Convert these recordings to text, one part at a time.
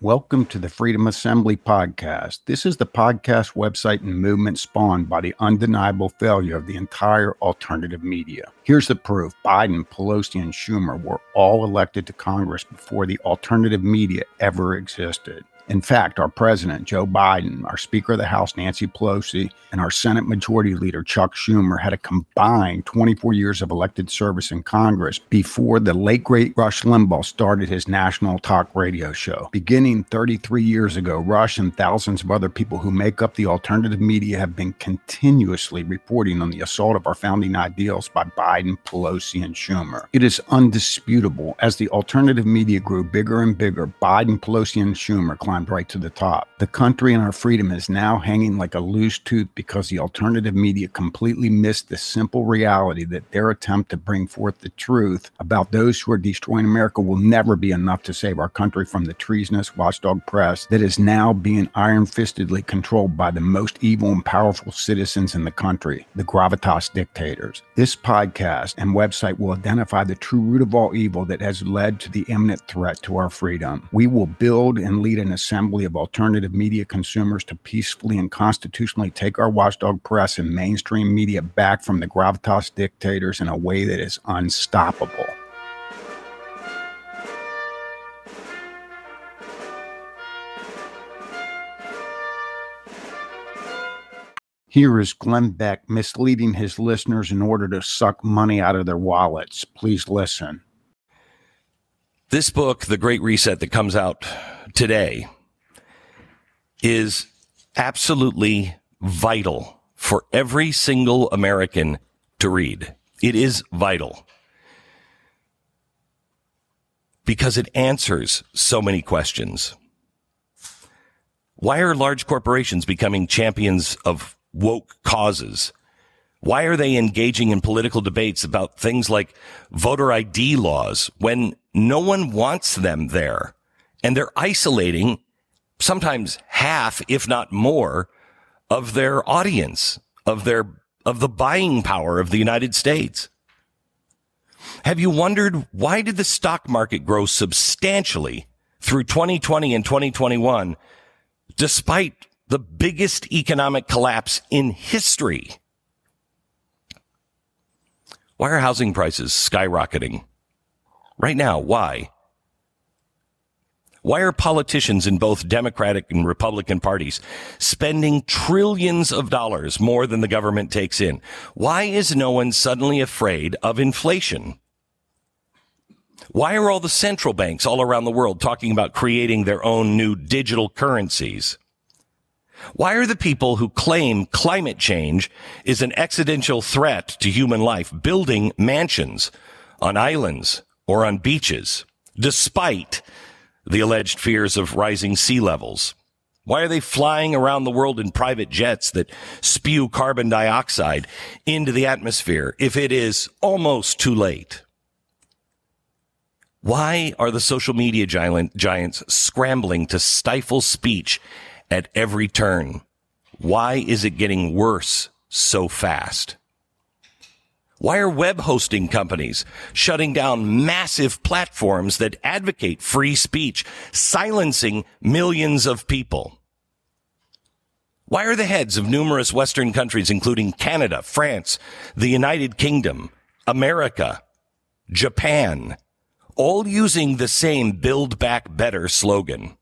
Welcome to the Freedom Assembly podcast. This is the podcast website and movement spawned by the undeniable failure of the entire alternative media. Here's the proof Biden, Pelosi, and Schumer were all elected to Congress before the alternative media ever existed. In fact, our president, Joe Biden, our Speaker of the House, Nancy Pelosi, and our Senate Majority Leader, Chuck Schumer, had a combined 24 years of elected service in Congress before the late great Rush Limbaugh started his national talk radio show. Beginning 33 years ago, Rush and thousands of other people who make up the alternative media have been continuously reporting on the assault of our founding ideals by Biden, Pelosi, and Schumer. It is undisputable as the alternative media grew bigger and bigger, Biden, Pelosi, and Schumer climbed climbed right to the top. The country and our freedom is now hanging like a loose tooth because the alternative media completely missed the simple reality that their attempt to bring forth the truth about those who are destroying America will never be enough to save our country from the treasonous watchdog press that is now being iron fistedly controlled by the most evil and powerful citizens in the country, the gravitas dictators. This podcast and website will identify the true root of all evil that has led to the imminent threat to our freedom. We will build and lead an assembly of alternative media consumers to peacefully and constitutionally take our watchdog press and mainstream media back from the gravitas dictators in a way that is unstoppable. Here is Glenn Beck misleading his listeners in order to suck money out of their wallets. Please listen. This book, The Great Reset, that comes out today, is absolutely vital for every single American to read. It is vital because it answers so many questions. Why are large corporations becoming champions of woke causes? Why are they engaging in political debates about things like voter ID laws when no one wants them there? And they're isolating sometimes half, if not more, of their audience, of their, of the buying power of the United States. Have you wondered why did the stock market grow substantially through 2020 and 2021 despite the biggest economic collapse in history? Why are housing prices skyrocketing? Right now, why? Why are politicians in both Democratic and Republican parties spending trillions of dollars more than the government takes in? Why is no one suddenly afraid of inflation? Why are all the central banks all around the world talking about creating their own new digital currencies? Why are the people who claim climate change is an existential threat to human life building mansions on islands or on beaches, despite the alleged fears of rising sea levels? Why are they flying around the world in private jets that spew carbon dioxide into the atmosphere if it is almost too late? Why are the social media giant, giants scrambling to stifle speech at every turn? Why is it getting worse so fast? Why are web hosting companies shutting down massive platforms that advocate free speech, silencing millions of people? Why are the heads of numerous Western countries, including Canada, France, the United Kingdom, America, Japan, all using the same Build Back Better slogan?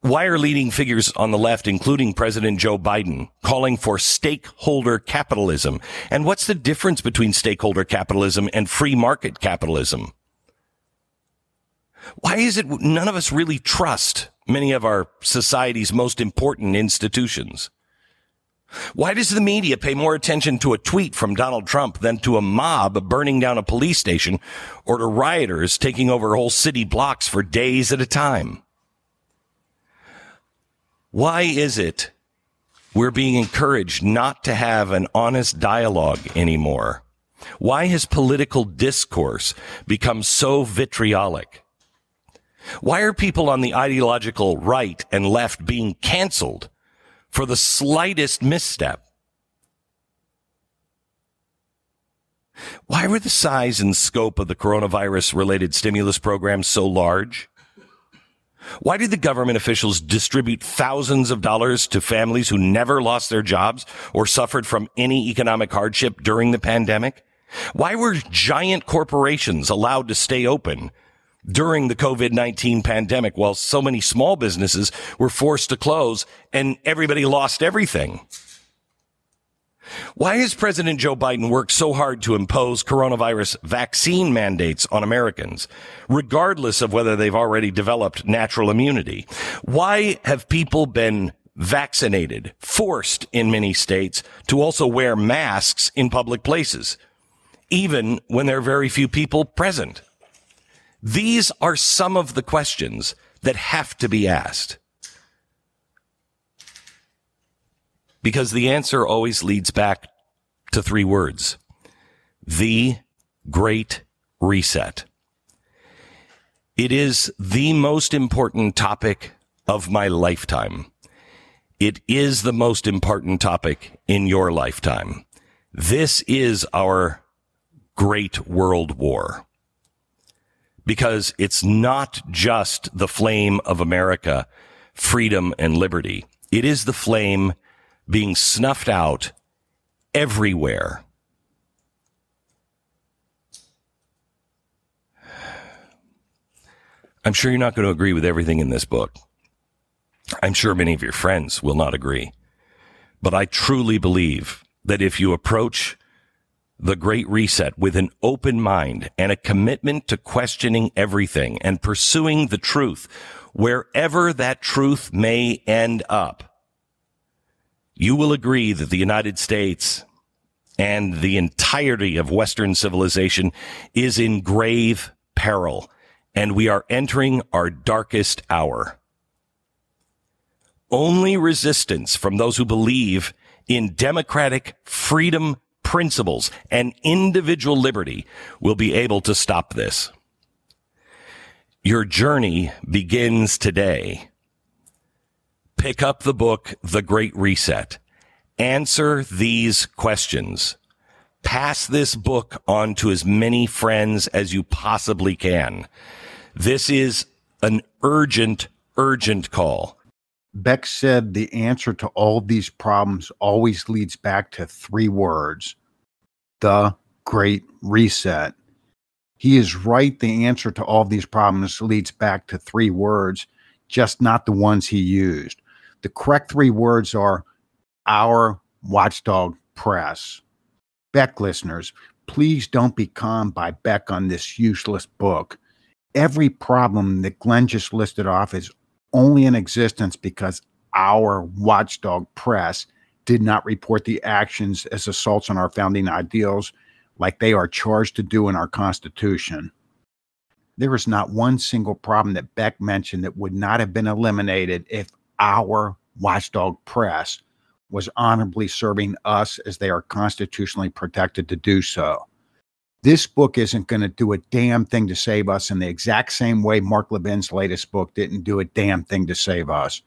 Why are leading figures on the left, including President Joe Biden, calling for stakeholder capitalism? And what's the difference between stakeholder capitalism and free market capitalism? Why is it none of us really trust many of our society's most important institutions? Why does the media pay more attention to a tweet from Donald Trump than to a mob burning down a police station or to rioters taking over whole city blocks for days at a time? Why is it we're being encouraged not to have an honest dialogue anymore? Why has political discourse become so vitriolic? Why are people on the ideological right and left being canceled for the slightest misstep? Why were the size and scope of the coronavirus related stimulus programs so large? Why did the government officials distribute thousands of dollars to families who never lost their jobs or suffered from any economic hardship during the pandemic? Why were giant corporations allowed to stay open during the COVID-19 pandemic while so many small businesses were forced to close and everybody lost everything? Why has President Joe Biden worked so hard to impose coronavirus vaccine mandates on Americans, regardless of whether they've already developed natural immunity? Why have people been vaccinated, forced in many states to also wear masks in public places, even when there are very few people present? These are some of the questions that have to be asked. Because the answer always leads back to three words. The Great Reset. It is the most important topic of my lifetime. It is the most important topic in your lifetime. This is our great world war. Because it's not just the flame of America, freedom and liberty. It is the flame being snuffed out everywhere. I'm sure you're not going to agree with everything in this book. I'm sure many of your friends will not agree. But I truly believe that if you approach the Great Reset with an open mind and a commitment to questioning everything and pursuing the truth, wherever that truth may end up, you will agree that the United States and the entirety of Western civilization is in grave peril, and we are entering our darkest hour. Only resistance from those who believe in democratic freedom principles and individual liberty will be able to stop this. Your journey begins today pick up the book, The Great Reset. Answer these questions. Pass this book on to as many friends as you possibly can. This is an urgent, urgent call. Beck said the answer to all these problems always leads back to three words the Great Reset. He is right. The answer to all these problems leads back to three words, just not the ones he used. The correct three words are our watchdog press. Beck listeners, please don't be calmed by Beck on this useless book. Every problem that Glenn just listed off is only in existence because our watchdog press did not report the actions as assaults on our founding ideals like they are charged to do in our Constitution. There is not one single problem that Beck mentioned that would not have been eliminated if our watchdog press was honorably serving us as they are constitutionally protected to do so. This book isn't going to do a damn thing to save us in the exact same way Mark Levin's latest book didn't do a damn thing to save us.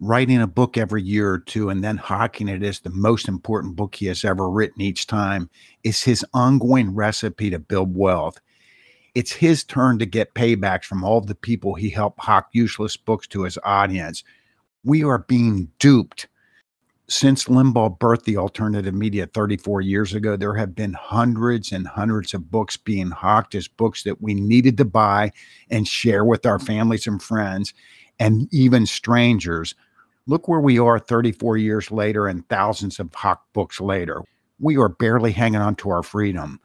Writing a book every year or two and then hawking it as the most important book he has ever written each time is his ongoing recipe to build wealth. It's his turn to get paybacks from all the people he helped hawk useless books to his audience we are being duped. Since Limbaugh birthed the alternative media 34 years ago, there have been hundreds and hundreds of books being hawked as books that we needed to buy and share with our families and friends and even strangers. Look where we are 34 years later and thousands of hawked books later. We are barely hanging on to our freedom.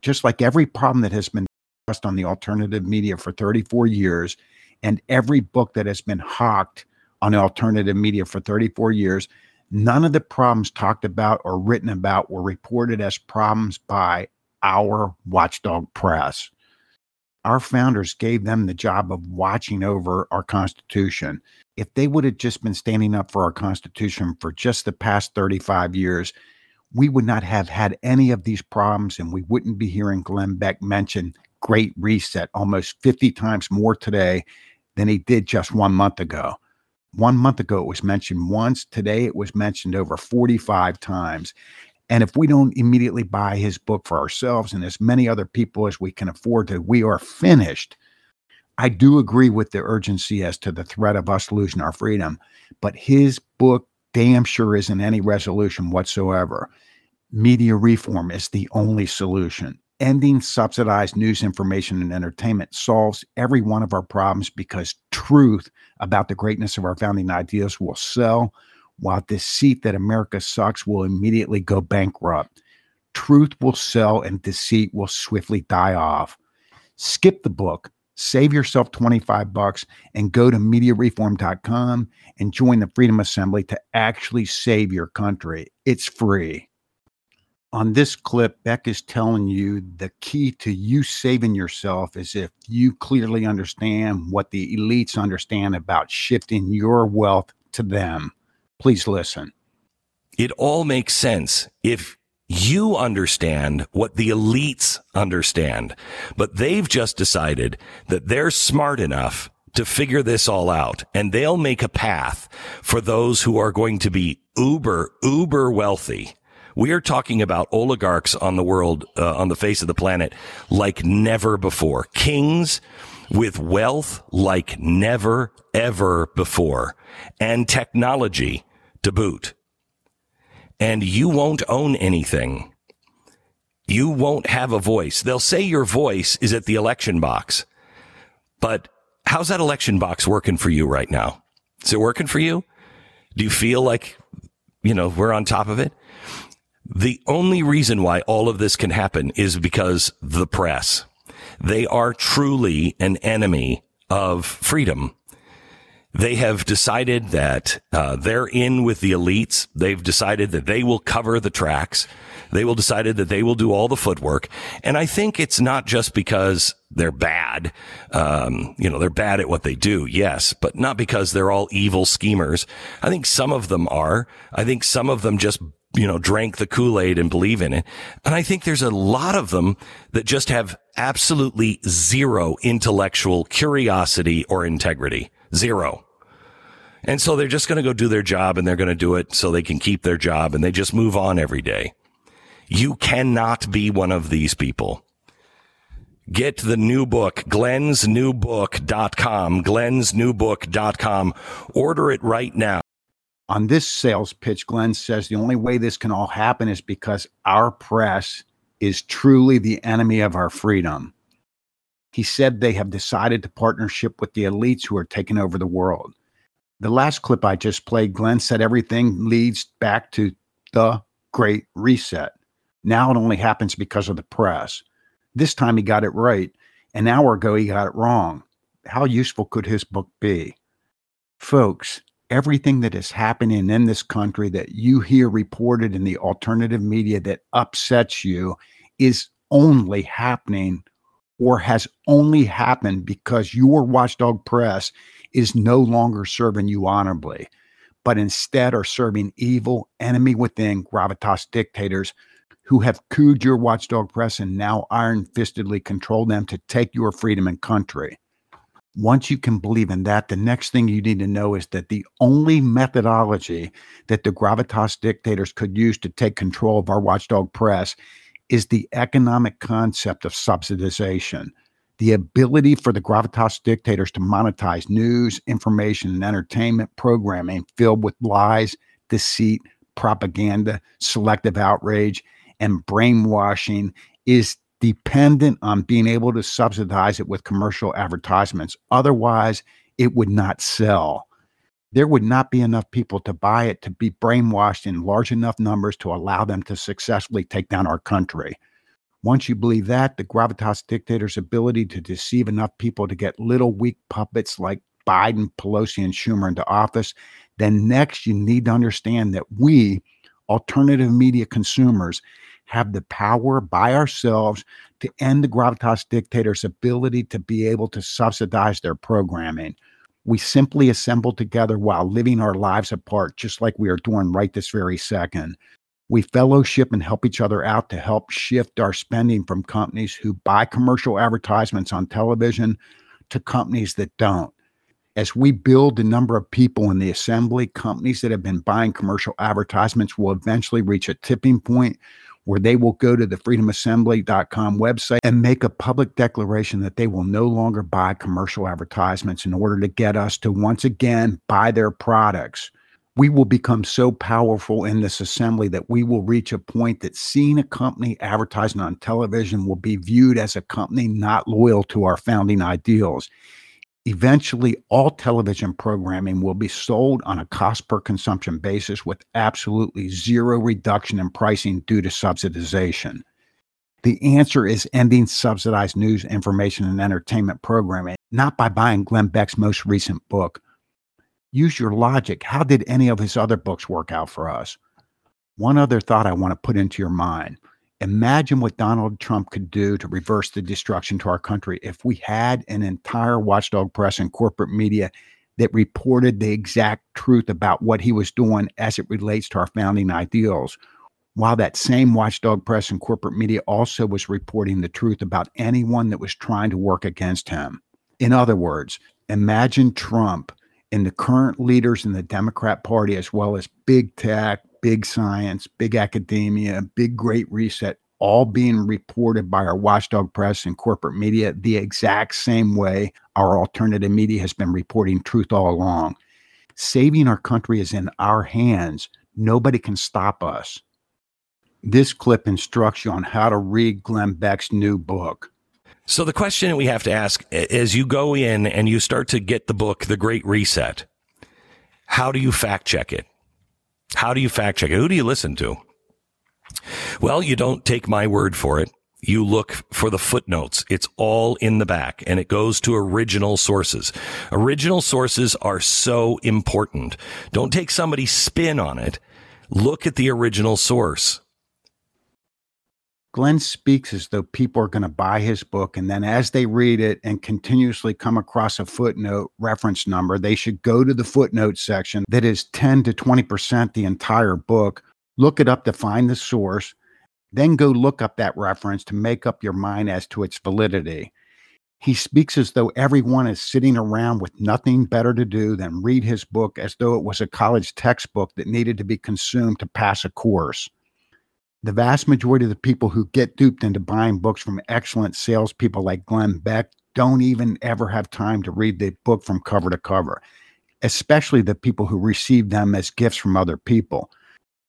Just like every problem that has been discussed on the alternative media for 34 years, and every book that has been hawked on alternative media for 34 years. None of the problems talked about or written about were reported as problems by our watchdog press. Our founders gave them the job of watching over our Constitution. If they would have just been standing up for our Constitution for just the past 35 years, we would not have had any of these problems and we wouldn't be hearing Glenn Beck mention Great Reset almost 50 times more today than he did just one month ago. One month ago, it was mentioned once. Today, it was mentioned over 45 times. And if we don't immediately buy his book for ourselves and as many other people as we can afford to, we are finished. I do agree with the urgency as to the threat of us losing our freedom, but his book damn sure isn't any resolution whatsoever. Media reform is the only solution. Ending subsidized news information and entertainment solves every one of our problems because truth about the greatness of our founding ideas will sell, while deceit that America sucks will immediately go bankrupt. Truth will sell and deceit will swiftly die off. Skip the book, save yourself 25 bucks, and go to mediareform.com and join the Freedom Assembly to actually save your country. It's free on this clip, Beck is telling you the key to you saving yourself is if you clearly understand what the elites understand about shifting your wealth to them. Please listen. It all makes sense if you understand what the elites understand, but they've just decided that they're smart enough to figure this all out and they'll make a path for those who are going to be uber, uber wealthy we are talking about oligarchs on the world, uh, on the face of the planet like never before. Kings with wealth like never, ever before and technology to boot. And you won't own anything. You won't have a voice. They'll say your voice is at the election box. But how's that election box working for you right now? Is it working for you? Do you feel like, you know, we're on top of it? The only reason why all of this can happen is because the press. They are truly an enemy of freedom. They have decided that uh, they're in with the elites. They've decided that they will cover the tracks. They will decided that they will do all the footwork. And I think it's not just because they're bad. Um, you know, they're bad at what they do. Yes, but not because they're all evil schemers. I think some of them are. I think some of them just you know, drank the Kool-Aid and believe in it. And I think there's a lot of them that just have absolutely zero intellectual curiosity or integrity. Zero. And so they're just going to go do their job and they're going to do it so they can keep their job and they just move on every day. You cannot be one of these people. Get the new book, glensnewbook.com, glensnewbook.com. Order it right now on this sales pitch, Glenn says the only way this can all happen is because our press is truly the enemy of our freedom. He said they have decided to partnership with the elites who are taking over the world. The last clip I just played, Glenn said everything leads back to the Great Reset. Now it only happens because of the press. This time he got it right. An hour ago he got it wrong. How useful could his book be? Folks, everything that is happening in this country that you hear reported in the alternative media that upsets you is only happening or has only happened because your watchdog press is no longer serving you honorably, but instead are serving evil, enemy within gravitas dictators who have cooed your watchdog press and now iron fistedly control them to take your freedom and country once you can believe in that, the next thing you need to know is that the only methodology that the gravitas dictators could use to take control of our watchdog press is the economic concept of subsidization. The ability for the gravitas dictators to monetize news, information, and entertainment programming filled with lies, deceit, propaganda, selective outrage, and brainwashing is dependent on being able to subsidize it with commercial advertisements. Otherwise, it would not sell. There would not be enough people to buy it to be brainwashed in large enough numbers to allow them to successfully take down our country. Once you believe that, the gravitas dictator's ability to deceive enough people to get little weak puppets like Biden, Pelosi, and Schumer into office, then next you need to understand that we, alternative media consumers, have the power by ourselves to end the gravitas dictator's ability to be able to subsidize their programming. We simply assemble together while living our lives apart, just like we are doing right this very second. We fellowship and help each other out to help shift our spending from companies who buy commercial advertisements on television to companies that don't. As we build the number of people in the assembly, companies that have been buying commercial advertisements will eventually reach a tipping point where they will go to the freedomassembly.com website and make a public declaration that they will no longer buy commercial advertisements in order to get us to once again buy their products. We will become so powerful in this assembly that we will reach a point that seeing a company advertising on television will be viewed as a company not loyal to our founding ideals. Eventually, all television programming will be sold on a cost per consumption basis with absolutely zero reduction in pricing due to subsidization. The answer is ending subsidized news, information, and entertainment programming, not by buying Glenn Beck's most recent book. Use your logic. How did any of his other books work out for us? One other thought I want to put into your mind Imagine what Donald Trump could do to reverse the destruction to our country if we had an entire watchdog press and corporate media that reported the exact truth about what he was doing as it relates to our founding ideals. While that same watchdog press and corporate media also was reporting the truth about anyone that was trying to work against him. In other words, imagine Trump and the current leaders in the Democrat Party, as well as big tech, big science, big academia, big great reset, all being reported by our watchdog press and corporate media the exact same way our alternative media has been reporting truth all along. Saving our country is in our hands. Nobody can stop us. This clip instructs you on how to read Glenn Beck's new book. So, the question we have to ask as you go in and you start to get the book, The Great Reset, how do you fact check it? How do you fact check it? Who do you listen to? Well, you don't take my word for it. You look for the footnotes. It's all in the back and it goes to original sources. Original sources are so important. Don't take somebody's spin on it. Look at the original source. Glenn speaks as though people are going to buy his book, and then as they read it and continuously come across a footnote reference number, they should go to the footnote section that is 10 to 20% the entire book, look it up to find the source, then go look up that reference to make up your mind as to its validity. He speaks as though everyone is sitting around with nothing better to do than read his book as though it was a college textbook that needed to be consumed to pass a course the vast majority of the people who get duped into buying books from excellent salespeople like Glenn Beck don't even ever have time to read the book from cover to cover, especially the people who receive them as gifts from other people.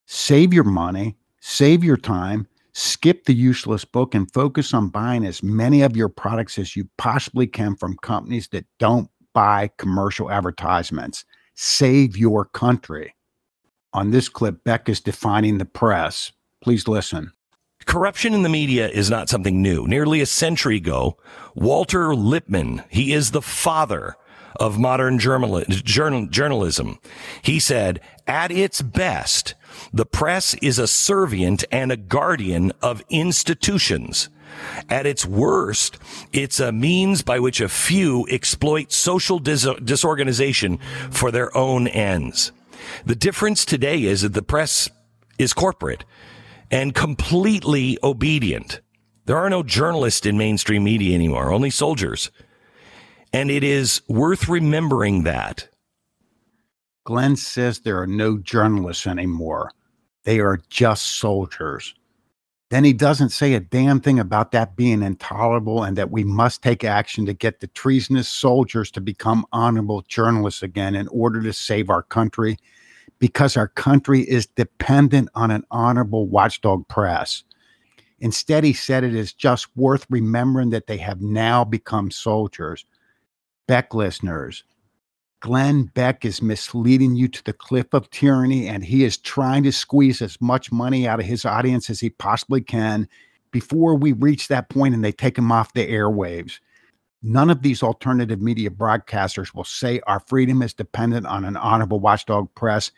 Save your money, save your time, skip the useless book, and focus on buying as many of your products as you possibly can from companies that don't buy commercial advertisements. Save your country. On this clip, Beck is defining the press Please listen. Corruption in the media is not something new. Nearly a century ago, Walter Lippmann, he is the father of modern journal, journal, journalism. He said, at its best, the press is a servant and a guardian of institutions. At its worst, it's a means by which a few exploit social dis- disorganization for their own ends. The difference today is that the press is corporate and completely obedient. There are no journalists in mainstream media anymore, only soldiers. And it is worth remembering that. Glenn says there are no journalists anymore. They are just soldiers. Then he doesn't say a damn thing about that being intolerable and that we must take action to get the treasonous soldiers to become honorable journalists again in order to save our country because our country is dependent on an honorable watchdog press. Instead, he said it is just worth remembering that they have now become soldiers. Beck listeners, Glenn Beck is misleading you to the cliff of tyranny, and he is trying to squeeze as much money out of his audience as he possibly can before we reach that point and they take him off the airwaves. None of these alternative media broadcasters will say our freedom is dependent on an honorable watchdog press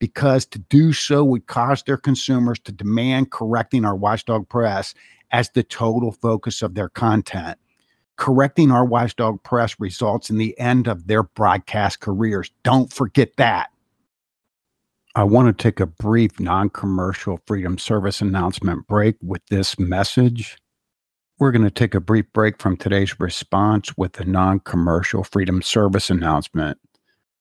because to do so would cause their consumers to demand correcting our watchdog press as the total focus of their content. Correcting our watchdog press results in the end of their broadcast careers. Don't forget that. I want to take a brief non commercial Freedom Service announcement break with this message. We're going to take a brief break from today's response with the non commercial Freedom Service announcement.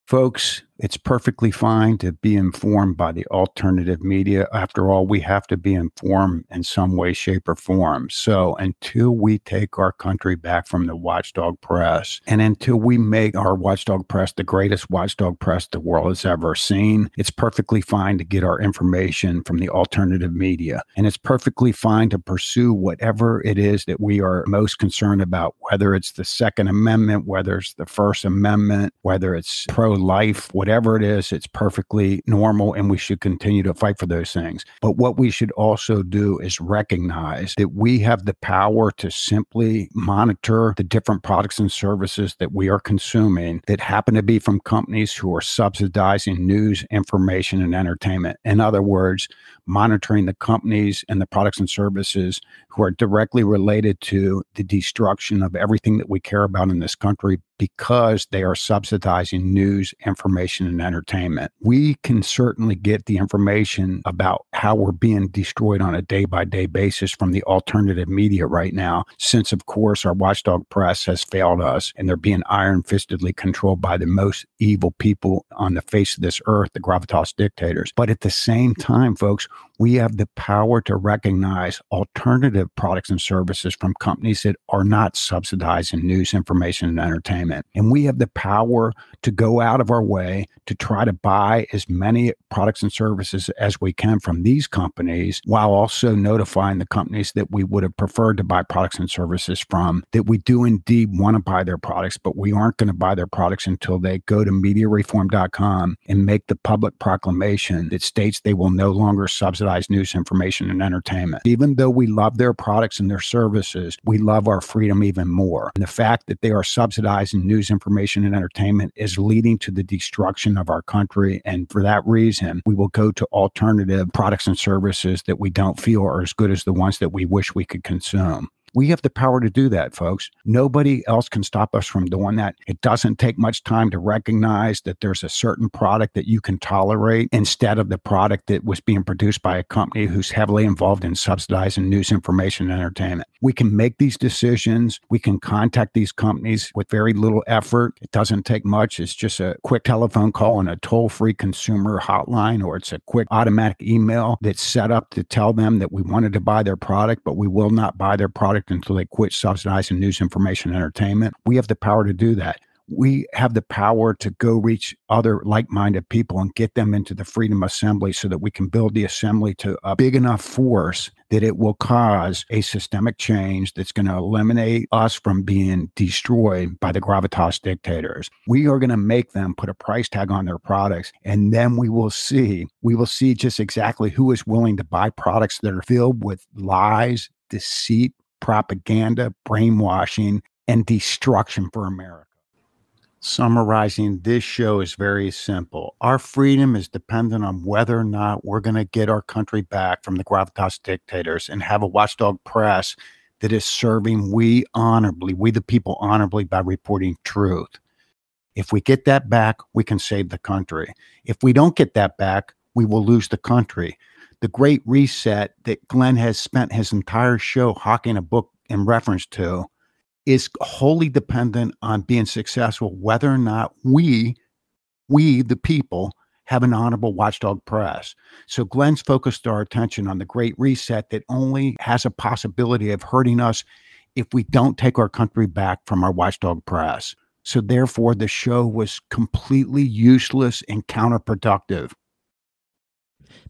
Folks, It's perfectly fine to be informed by the alternative media. After all, we have to be informed in some way, shape, or form. So until we take our country back from the watchdog press and until we make our watchdog press the greatest watchdog press the world has ever seen, it's perfectly fine to get our information from the alternative media. And it's perfectly fine to pursue whatever it is that we are most concerned about, whether it's the Second Amendment, whether it's the First Amendment, whether it's pro life, whatever whatever it is, it's perfectly normal and we should continue to fight for those things. But what we should also do is recognize that we have the power to simply monitor the different products and services that we are consuming that happen to be from companies who are subsidizing news, information, and entertainment. In other words, monitoring the companies and the products and services who are directly related to the destruction of everything that we care about in this country because they are subsidizing news, information, and entertainment. We can certainly get the information about how we're being destroyed on a day by day basis from the alternative media right now, since, of course, our watchdog press has failed us and they're being iron fistedly controlled by the most evil people on the face of this earth, the gravitas dictators. But at the same time, folks, we have the power to recognize alternative products and services from companies that are not subsidizing news, information, and entertainment. And we have the power to go out of our way to try to buy as many products and services as we can from these companies while also notifying the companies that we would have preferred to buy products and services from that we do indeed want to buy their products, but we aren't going to buy their products until they go to mediareform.com and make the public proclamation that states they will no longer subsidize news, information, and entertainment. Even though we love their products and their services, we love our freedom even more. And the fact that they are subsidizing news, information, and entertainment is leading to the destruction of our country. And for that reason, we will go to alternative products and services that we don't feel are as good as the ones that we wish we could consume. We have the power to do that, folks. Nobody else can stop us from doing that. It doesn't take much time to recognize that there's a certain product that you can tolerate instead of the product that was being produced by a company who's heavily involved in subsidizing news, information, and entertainment. We can make these decisions. We can contact these companies with very little effort. It doesn't take much. It's just a quick telephone call and a toll free consumer hotline, or it's a quick automatic email that's set up to tell them that we wanted to buy their product, but we will not buy their product until they quit subsidizing news, information, entertainment. We have the power to do that. We have the power to go reach other like minded people and get them into the Freedom Assembly so that we can build the assembly to a big enough force that it will cause a systemic change that's going to eliminate us from being destroyed by the gravitas dictators. We are going to make them put a price tag on their products, and then we will see, we will see just exactly who is willing to buy products that are filled with lies, deceit, propaganda, brainwashing, and destruction for America. Summarizing this show is very simple. Our freedom is dependent on whether or not we're going to get our country back from the gravitas dictators and have a watchdog press that is serving we honorably, we the people honorably by reporting truth. If we get that back, we can save the country. If we don't get that back, we will lose the country the great reset that Glenn has spent his entire show hawking a book in reference to is wholly dependent on being successful, whether or not we, we the people, have an honorable watchdog press. So Glenn's focused our attention on the great reset that only has a possibility of hurting us if we don't take our country back from our watchdog press. So therefore, the show was completely useless and counterproductive.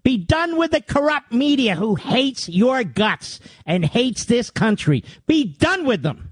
Be done with the corrupt media who hates your guts and hates this country. Be done with them.